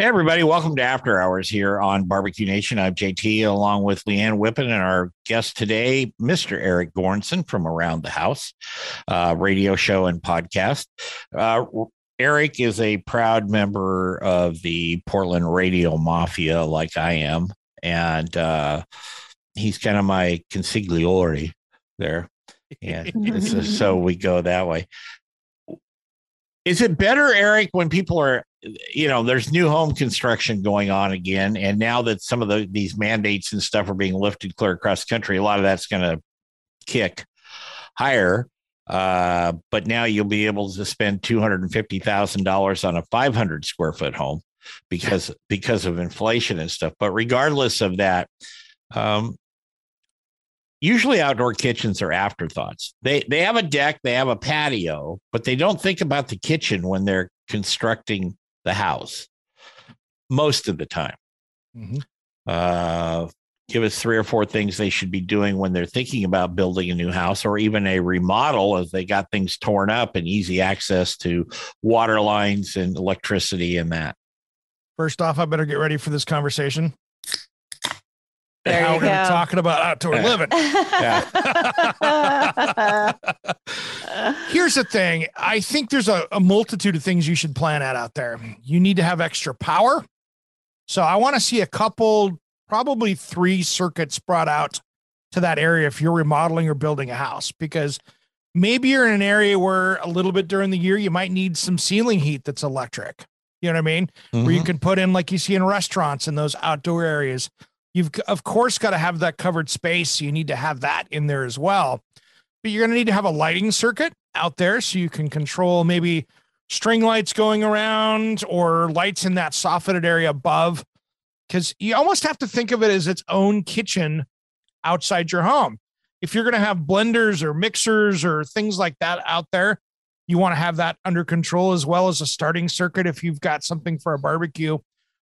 Hey, everybody, welcome to After Hours here on Barbecue Nation. I'm JT along with Leanne Whippen and our guest today, Mr. Eric Goranson from Around the House, uh, radio show and podcast. Uh, Eric is a proud member of the Portland Radio Mafia, like I am, and uh, he's kind of my consigliore there. And so we go that way. Is it better, Eric, when people are you know, there's new home construction going on again, and now that some of the these mandates and stuff are being lifted clear across the country, a lot of that's going to kick higher. Uh, but now you'll be able to spend two hundred and fifty thousand dollars on a five hundred square foot home because because of inflation and stuff. But regardless of that, um, usually outdoor kitchens are afterthoughts. They they have a deck, they have a patio, but they don't think about the kitchen when they're constructing the house most of the time. Mm-hmm. Uh, give us three or four things they should be doing when they're thinking about building a new house or even a remodel as they got things torn up and easy access to water lines and electricity and that. First off, I better get ready for this conversation. There now we're going to be talking about outdoor living. Here's the thing I think there's a, a multitude of things you should plan at out there. You need to have extra power. So I want to see a couple, probably three circuits brought out to that area if you're remodeling or building a house, because maybe you're in an area where a little bit during the year you might need some ceiling heat that's electric. You know what I mean? Mm-hmm. Where you mm-hmm. can put in, like you see in restaurants in those outdoor areas, You've of course got to have that covered space. you need to have that in there as well. But you're going to need to have a lighting circuit out there so you can control maybe string lights going around or lights in that softened area above. Because you almost have to think of it as its own kitchen outside your home. If you're going to have blenders or mixers or things like that out there, you want to have that under control as well as a starting circuit if you've got something for a barbecue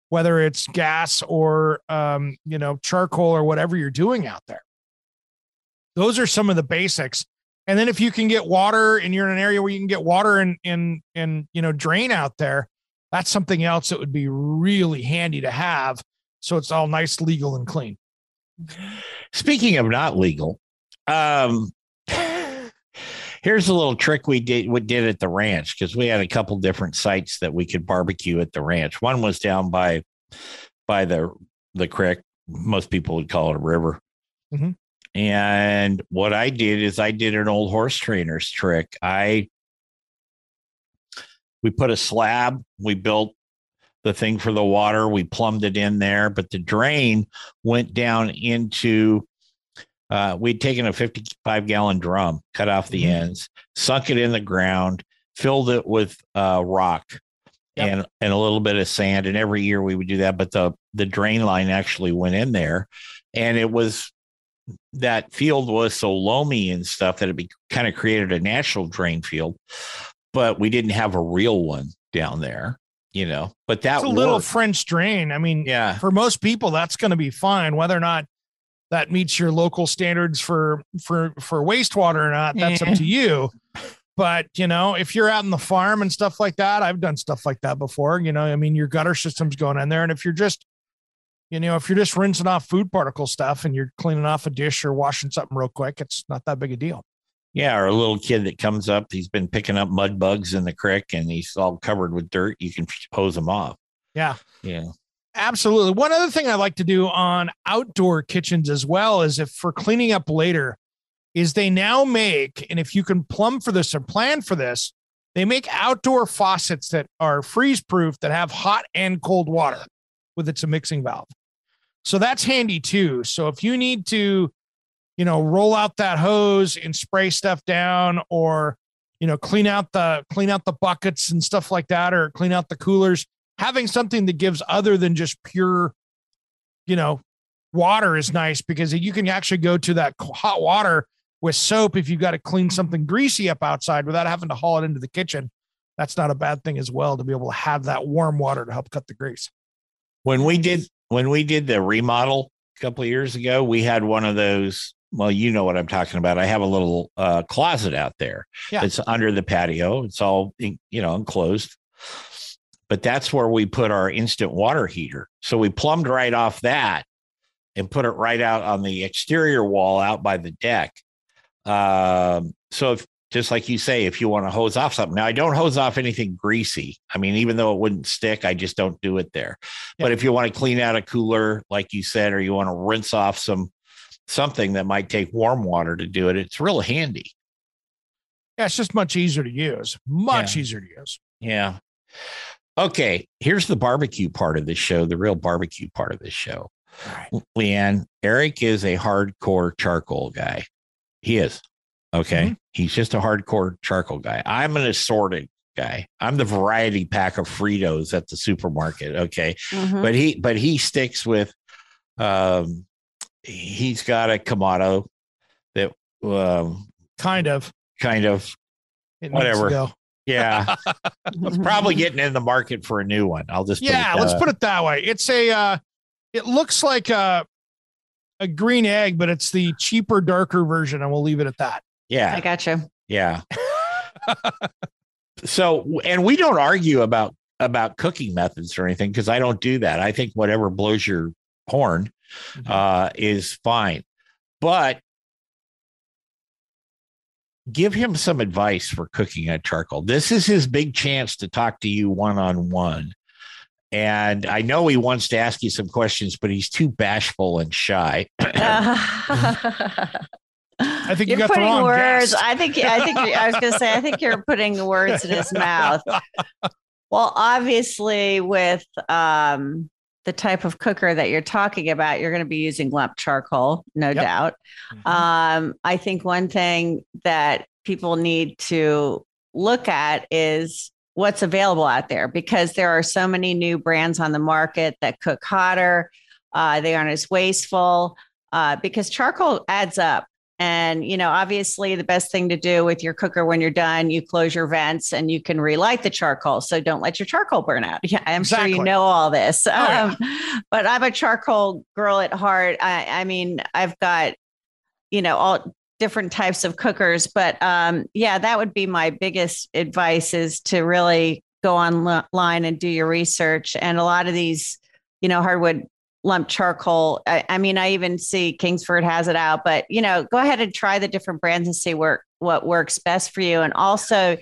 whether it's gas or um, you know charcoal or whatever you're doing out there. Those are some of the basics. And then if you can get water and you're in an area where you can get water and and and you know drain out there, that's something else that would be really handy to have. So it's all nice, legal, and clean. Speaking of not legal, um, here's a little trick we did we did at the ranch because we had a couple different sites that we could barbecue at the ranch. One was down by by the the creek. Most people would call it a river. Mm-hmm. And what I did is I did an old horse trainer's trick. I we put a slab, we built the thing for the water, we plumbed it in there, but the drain went down into uh, we'd taken a 55 gallon drum, cut off the mm-hmm. ends, sunk it in the ground, filled it with uh, rock yep. and and a little bit of sand. And every year we would do that, but the the drain line actually went in there, and it was that field was so loamy and stuff that it be, kind of created a natural drain field, but we didn't have a real one down there you know but that a little french drain i mean yeah for most people that's going to be fine whether or not that meets your local standards for for for wastewater or not that's up to you. But you know if you're out in the farm and stuff like that i've done stuff like that before you know i mean your gutter system's going in there and if you're just you know if you're just rinsing off food particle stuff and you're cleaning off a dish or washing something real quick it's not that big a deal. Yeah or a little kid that comes up he's been picking up mud bugs in the creek and he's all covered with dirt you can hose him off. Yeah. Yeah Absolutely. One other thing I like to do on outdoor kitchens as well is if for cleaning up later, is they now make, and if you can plumb for this or plan for this, they make outdoor faucets that are freeze proof that have hot and cold water with its a mixing valve. So that's handy too. So if you need to, you know, roll out that hose and spray stuff down or you know, clean out the clean out the buckets and stuff like that or clean out the coolers, having something that gives other than just pure you know, water is nice because you can actually go to that hot water with soap if you've got to clean something greasy up outside without having to haul it into the kitchen. That's not a bad thing as well to be able to have that warm water to help cut the grease. When we did when we did the remodel a couple of years ago, we had one of those. Well, you know what I'm talking about. I have a little uh, closet out there. Yeah. It's under the patio. It's all you know enclosed. But that's where we put our instant water heater. So we plumbed right off that and put it right out on the exterior wall out by the deck. Um, so if just like you say, if you want to hose off something, now I don't hose off anything greasy. I mean, even though it wouldn't stick, I just don't do it there. Yeah. But if you want to clean out a cooler, like you said, or you want to rinse off some something that might take warm water to do it, it's real handy. Yeah, it's just much easier to use. Much yeah. easier to use. Yeah. Okay, here's the barbecue part of the show, the real barbecue part of the show. Right. Leanne, Eric is a hardcore charcoal guy. He is. Okay. Mm-hmm. He's just a hardcore charcoal guy. I'm an assorted guy. I'm the variety pack of Fritos at the supermarket. Okay. Mm-hmm. But he but he sticks with um he's got a Kamado that um kind of kind of whatever. Yeah. it's probably getting in the market for a new one. I'll just Yeah, it, let's put it that way. It's a uh it looks like a a green egg, but it's the cheaper, darker version, and we'll leave it at that. Yeah. I got you. Yeah. so, and we don't argue about about cooking methods or anything because I don't do that. I think whatever blows your horn mm-hmm. uh, is fine. But give him some advice for cooking on charcoal. This is his big chance to talk to you one on one. And I know he wants to ask you some questions, but he's too bashful and shy. I think you're you putting words. Guest. I think I think I was going to say I think you're putting the words in his mouth. Well, obviously, with um, the type of cooker that you're talking about, you're going to be using lump charcoal, no yep. doubt. Mm-hmm. Um, I think one thing that people need to look at is what's available out there because there are so many new brands on the market that cook hotter. Uh, they aren't as wasteful uh, because charcoal adds up. And, you know, obviously the best thing to do with your cooker when you're done, you close your vents and you can relight the charcoal. So don't let your charcoal burn out. Yeah, I'm exactly. sure you know all this. Oh, um, yeah. But I'm a charcoal girl at heart. I, I mean, I've got, you know, all different types of cookers. But um, yeah, that would be my biggest advice is to really go online and do your research. And a lot of these, you know, hardwood lump charcoal. I, I, mean, I even see Kingsford has it out, but you know, go ahead and try the different brands and see where what works best for you. And also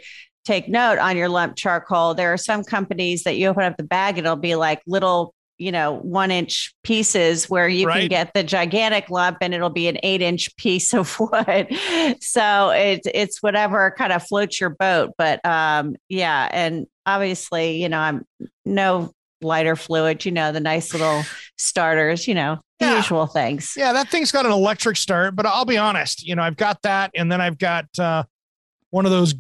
take note on your lump charcoal. There are some companies that you open up the bag, it'll be like little, you know, one inch pieces where you right. can get the gigantic lump and it'll be an eight inch piece of wood. so it's it's whatever kind of floats your boat. But um, yeah, and obviously, you know, I'm no lighter fluid, you know, the nice little starters, you know, the yeah. usual things. Yeah, that thing's got an electric start, but I'll be honest, you know, I've got that and then I've got uh one of those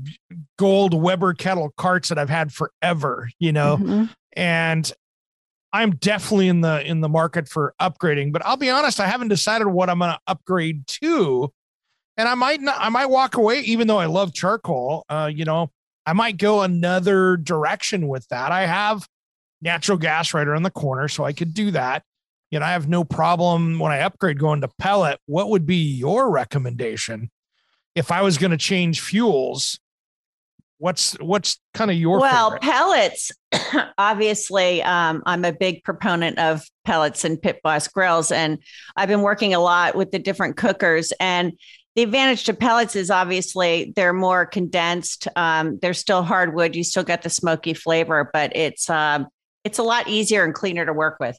gold Weber kettle carts that I've had forever, you know. Mm-hmm. And I'm definitely in the in the market for upgrading, but I'll be honest, I haven't decided what I'm going to upgrade to. And I might not I might walk away even though I love charcoal, uh you know, I might go another direction with that. I have natural gas right around the corner, so I could do that. You know, I have no problem when I upgrade going to pellet. What would be your recommendation if I was going to change fuels? What's what's kind of your well favorite? pellets? obviously, um, I'm a big proponent of pellets and pit boss grills, and I've been working a lot with the different cookers and the advantage to pellets is obviously they're more condensed. Um, they're still hardwood. You still get the smoky flavor, but it's um, it's a lot easier and cleaner to work with.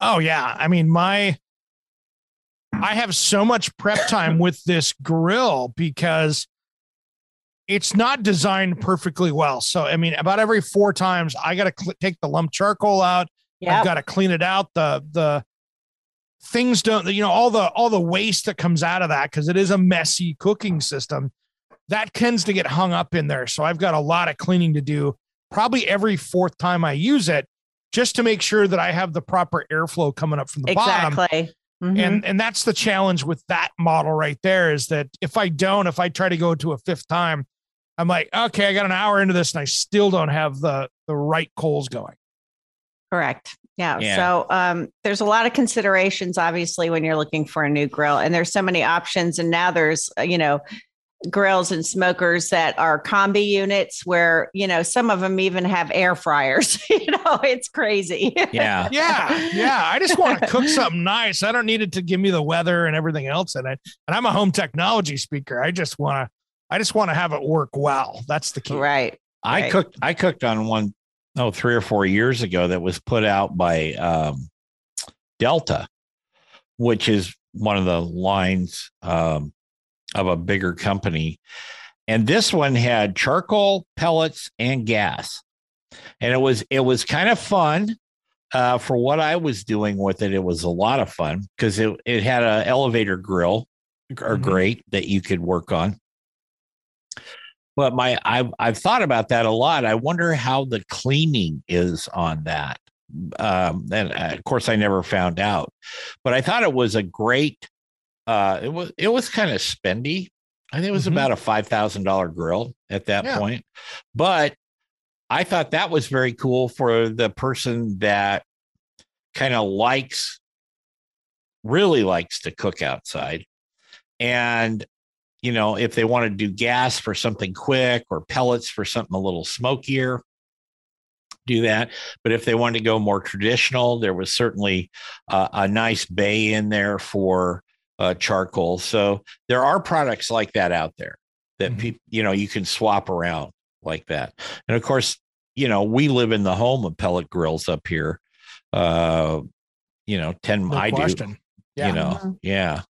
Oh yeah. I mean, my I have so much prep time with this grill because it's not designed perfectly well. So, I mean, about every four times, I got to cl- take the lump charcoal out. Yeah. I've got to clean it out. The the things don't, you know, all the all the waste that comes out of that because it is a messy cooking system that tends to get hung up in there. So I've got a lot of cleaning to do, probably every fourth time I use it, just to make sure that I have the proper airflow coming up from the bottom Exactly. Mhm. and and that's the challenge with that model right there is that if i don't if i try to go to a fifth time i'm like okay i got an hour into this and i still don't have the the right coals going Correct. Yeah. Yeah. So um, there's a lot of considerations, obviously, when you're looking for a new grill, and there's so many options. And now there's, uh, you know, grills and smokers that are combi units where, you know, some of them even have air fryers. you know, it's crazy. Yeah. yeah yeah i just want to cook something nice i don't need it to give me the weather and everything else in it and i'm a home technology speaker i just want to i just want to have it work well that's the key right. I Right. cooked I cooked on one no one oh three or four years ago that was put out by um, Delta, which is one of the lines um, of a bigger company. And this one had charcoal, pellets, and gas. And it was it was kind of fun. Uh, for what I was doing with it, it was a lot of fun because it, it had an elevator grill or Mhm. grate that you could work on but my I've I've thought about that a lot. I wonder how the cleaning is on that. Um, and uh, of course, I never found out, but I thought it was a great. Uh, it was it was kind of spendy. I think it was Mhm. about a five thousand dollar grill at that Yeah. point, but I thought that was very cool for the person that kind of likes, really likes to cook outside, and you know, if they want to do gas for something quick or pellets for something a little smokier, do that. But if they wanted to go more traditional, there was certainly uh, a nice bay in there for uh, charcoal. So there are products like that out there that Mhm. people, you know, you can swap around like that. And of course, you know, we live in the home of pellet grills up here. Uh, you know, 10 no I do yeah you know Mhm. yeah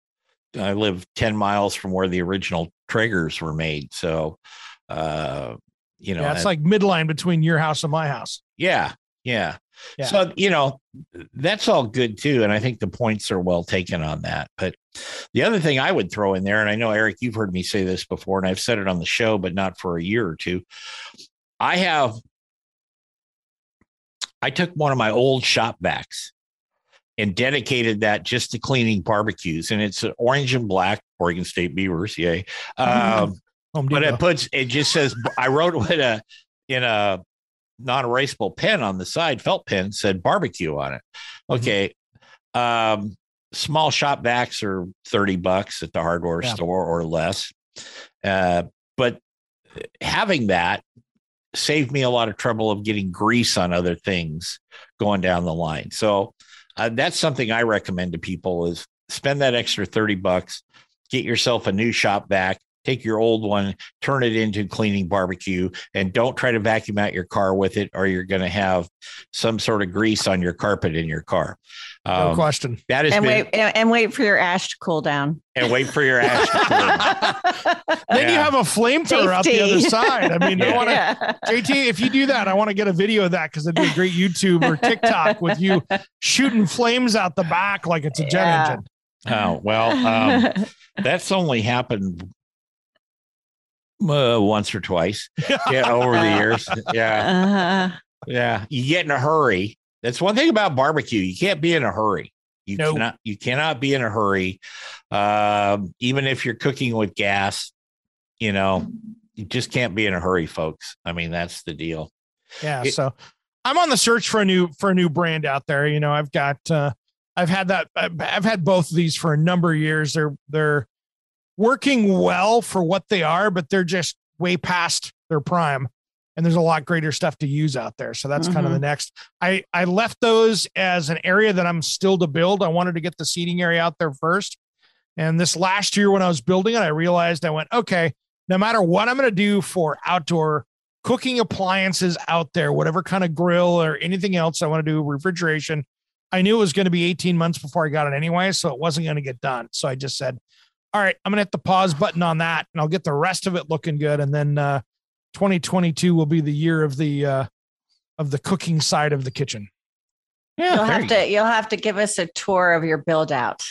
i live 10 miles from where the original traegers were made so uh you know yeah it's and- like midline between your house and my house yeah yeah Yeah. so you know that's all good too and i think the points are well taken on that but the other thing i would throw in there and i know eric you've heard me say this before and i've said it on the show but not for a year or two i have i took one of my old shop vacs and dedicated that just to cleaning barbecues and it's an orange and black oregon state beavers yay um, but it puts it just says I wrote with a in a non-erasable pen on the side, felt pen said barbecue on it. Mhm. Okay. Um small shop vacs are 30 bucks at the hardware Yeah. store or less. Uh but having that saved me a lot of trouble of getting grease on other things going down the line. So uh, that's something I recommend to people is spend that extra 30 bucks, get yourself a new shop vac, take your old one, turn it into cleaning barbecue, and don't try to vacuum out your car with it, or you're going to have some sort of grease on your carpet in your car. no Um, question that has And been, wait, and and wait for your ash to cool down. and wait for your ash to cool. down. then you have a flamethrower out the other side i mean Yeah. i want to JT, if you do that, I want to get a video of that because it'd be a great YouTube or TikTok with you shooting flames out the back like it's a jet Yeah. engine. Oh, well, um, that's only happened uh, once or twice yeah, over the years. Yeah. Uh, Yeah, you get in a hurry. That's one thing about barbecue. You can't be in a hurry. You No. cannot. You cannot be in a hurry. Um, even if you're cooking with gas, you know, you just can't be in a hurry, folks. I mean, that's the deal. Yeah. It- so I'm on the search for a new for a new brand out there. You know, I've got uh I've had that I've I've had both of these for a number of years. They're they're working well for what they are, but they're just way past their prime. And there's a lot greater stuff to use out there. So that's kind of the mm-hmm. next. I I left those as an area that I'm still to build. I wanted to get the seating area out there first. And this last year when I was building it, I realized I went, okay, no matter what I'm going to do for outdoor cooking appliances out there, whatever kind of grill or anything else I want to do, refrigeration, I knew it was going to be 18 months before I got it anyway, so it wasn't going to get done. So I just said, all right, I'm going to hit the pause button on that and I'll get the rest of it looking good. And then uh, 2022 will be the year of the uh, of the cooking side of the kitchen. Yeah, You'll have you to you'll have to give us a tour of your build out.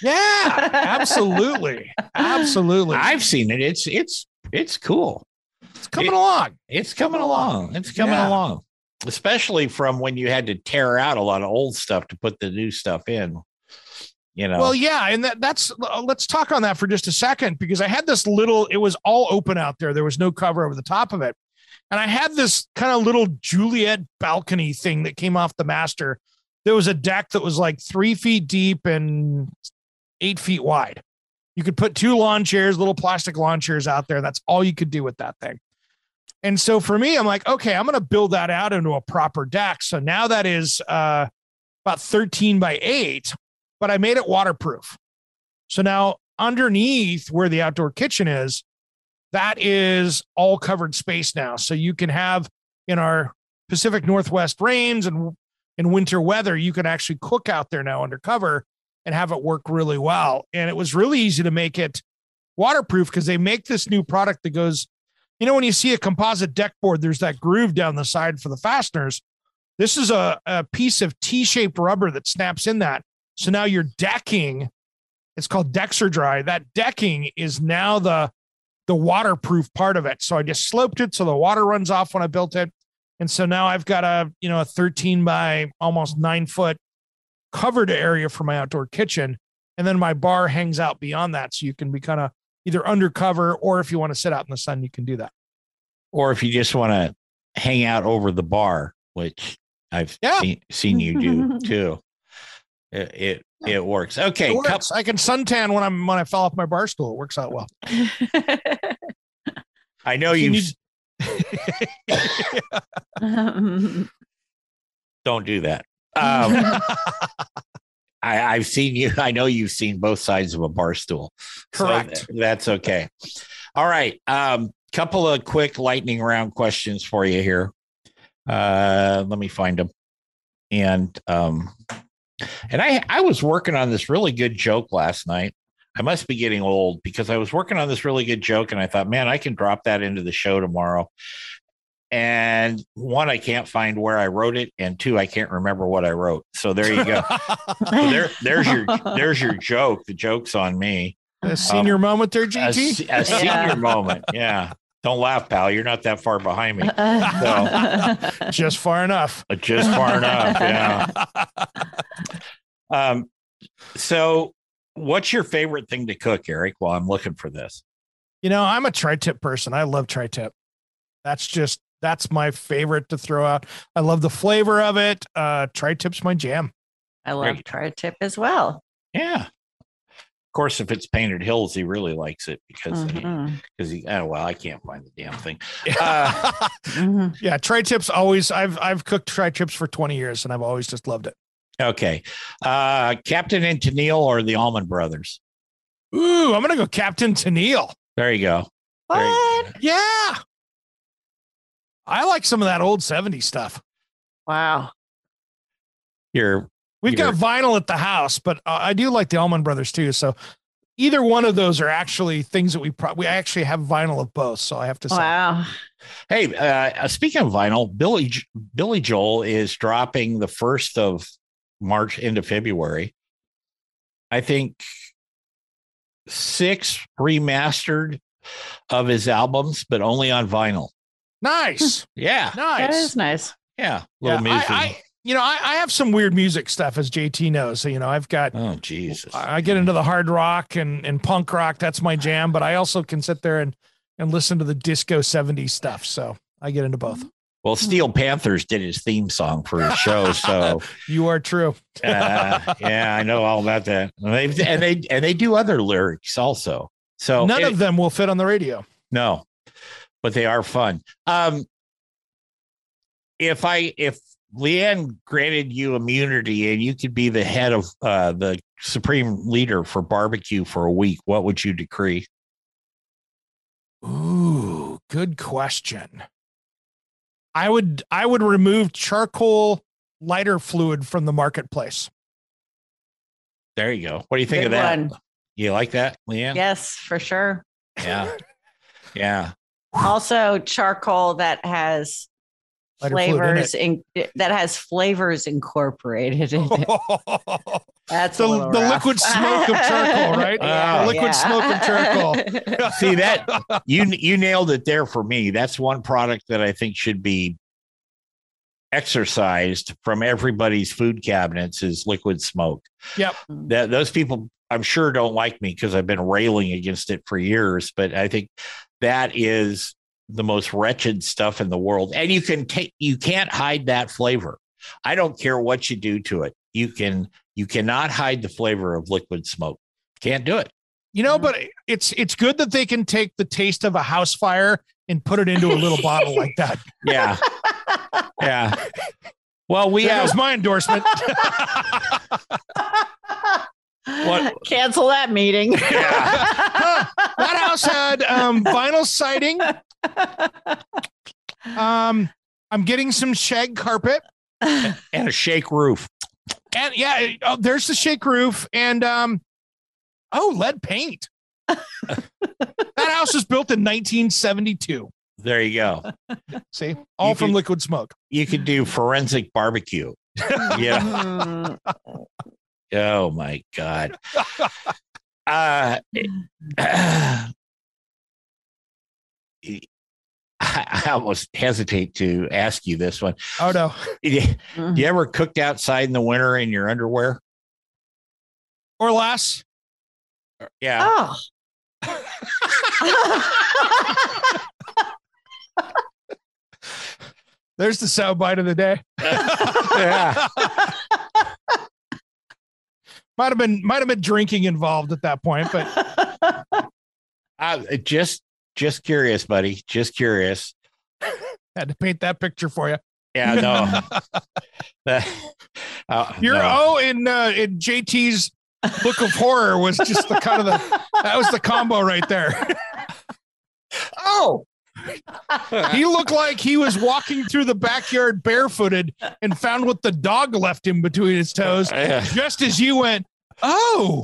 Yeah, absolutely, absolutely. I've seen it. It's it's it's cool. it's coming it- along. It's coming along. It's coming Yeah. along. Especially from when you had to tear out a lot of old stuff to put the new stuff in. You know. Well, yeah, and that, that's uh, let's talk on that for just a second because I had this little. It was all open out there. There was no cover over the top of it, and I had this kind of little Juliet balcony thing that came off the master. There was a deck that was like three feet deep and eight feet wide. You could put two lawn chairs, little plastic lawn chairs out there. That's all you could do with that thing. And so for me, I'm like, okay, I'm going to build that out into a proper deck. So now that is uh, about 13 by 8, but I made it waterproof. So now underneath where the outdoor kitchen is, that is all covered space now. So you can have in our Pacific Northwest rains and in winter weather, you can actually cook out there now under cover and have it work really well. And it was really easy to make it waterproof because they make this new product that goes, you know, when you see a composite deck board, there's that groove down the side for the fasteners. This is a, a piece of T shaped rubber that snaps in that. So now your decking, it's called Dexer Dry. That decking is now the the waterproof part of it. So I just sloped it so the water runs off when I built it. And so now I've got a, you know, a 13 by almost nine foot covered area for my outdoor kitchen. And then my bar hangs out beyond that. So you can be kind of either undercover or if you want to sit out in the sun, you can do that. or if you just want to hang out over the bar, which I've Yeah. seen, seen you do too. It it, it works. Okay. It coup- works. I can suntan when I'm when I fell off my bar stool. It works out well. I know You you need- don't do that. Um, I, I've seen you. I know you've seen both sides of a bar stool. Correct. th- that's okay. All right. Um, couple of quick lightning round questions for you here. Uh, let me find them. And um, and I I was working on this really good joke last night. I must be getting old because I was working on this really good joke and I thought, man, I can drop that into the show tomorrow. And one, I can't find where I wrote it, and two, I can't remember what I wrote. So there you go. So there, there's your there's your joke. The joke's on me. a senior um, moment there, A, JT. se- a senior Yeah. moment. Yeah. Don't laugh, pal. You're not that far behind me. Just far enough. Uh, Just far enough. Yeah. Um, so what's your favorite thing to cook, Eric, while I'm looking for this? You know, I'm a tri-tip person. I love tri-tip. That's just that's my favorite to throw out. I love the flavor of it. Uh tri-tip's my jam. I love tri tip as well. Yeah. Of course, if it's painted hills, he really likes it because because he, oh well, I can't find the damn thing. Uh, Mhm. yeah, tri-tips always I've I've cooked tri-tips for 20 years and I've always just loved it. Okay. Uh Captain and Tennille or the Allman Brothers? Ooh, I'm gonna go Captain Tennille. There you go. There you- What? Yeah. I like some of that old 70s stuff. Wow. You're We've got vinyl at the house, but uh, I do like the Allman Brothers too. So either one of those are actually things that we probably we actually have vinyl of both. So I have to say, Wow. hey, uh speaking of vinyl, Billy Billy Joel is dropping the first of March into February. I think six remastered of his albums, but only on vinyl. nice, Yeah. Nice. is nice. Yeah. Yeah, Little I, music. I, you know, I, I have some weird music stuff, as JT knows. So you know, I've got oh Jesus. I I get into the hard rock and and punk rock. That's my jam. But I also can sit there and and listen to the disco 70s stuff. So I get into both. Well, Steel Panthers did his theme song for his show, so You are true. uh, yeah, I know all about that. And they and they and they do other lyrics also. So None it- of them will fit on the radio. no, but they are fun. Um, if I if Leanne granted you immunity and you could be the head of uh, the supreme leader for barbecue for a week, what would you decree? Ooh, good question. I would I would remove charcoal lighter fluid from the marketplace. There you go. What do you think Good of that? one. You like that, Leanne? Yes, for sure. Yeah. Yeah. Also, charcoal that has Lighter fluid in flavors in, that has flavors incorporated in it. That's The- the rough. liquid smoke of charcoal, right? The liquid smoke of charcoal. See that you you nailed it there for me. That's one product that I think should be exercised from everybody's food cabinets is liquid smoke. Yep. That those people I'm sure don't like me because I've been railing against it for years, but I think that is the most wretched stuff in the world. And you can take you can't hide that flavor. I don't care what you do to it. You can you cannot hide the flavor of liquid smoke. Can't do it. You know, but it's it's good that they can take the taste of a house fire and put it into a little bottle like that. Yeah. yeah. Well, we That have my endorsement. What- Cancel that meeting. that house had um, vinyl siding. Um, I'm getting some shag carpet, and a shake roof. and yeah, oh, there's the shake roof, and um, oh, lead paint. that house was built in 1972. There you go. See, all You from could- liquid smoke. You could do forensic barbecue. Yeah. Mm, Oh my God. Uh, I, I almost hesitate to ask you this one. Oh no, You mm. you ever cooked outside in the winter in your underwear? or less. Yeah. Oh. There's the soundbite of the day. yeah. Might have been might have been drinking involved at that point, but Uh, just, just curious, buddy. Just curious. had to paint that picture for you. Yeah. No. Uh, Your no. O in uh, in JT's look of horror was just the kind of the that was the combo right there. Oh. He looked like he was walking through the backyard barefooted and found what the dog left him between his toes. Yeah. Just as you went, oh,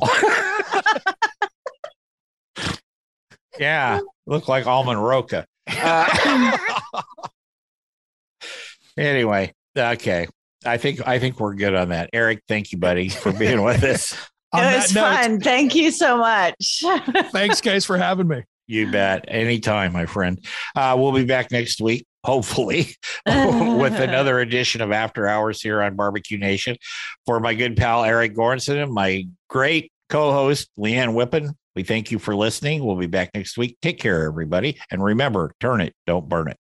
Yeah, look like almond roca. Uh, anyway, okay. I think I think we're good on that. Eric, thank you, buddy, for being with us. on it that was note, fun. Thank you so much. thanks guys for having me. You bet. Anytime, my friend. Uh, we'll be back next week, hopefully, with another edition of After Hours here on Barbecue Nation. For my good pal Eric Goranson and my great co-host Leanne Whippen, we thank you for listening. We'll be back next week. Take care, everybody, and remember, turn it, don't burn it.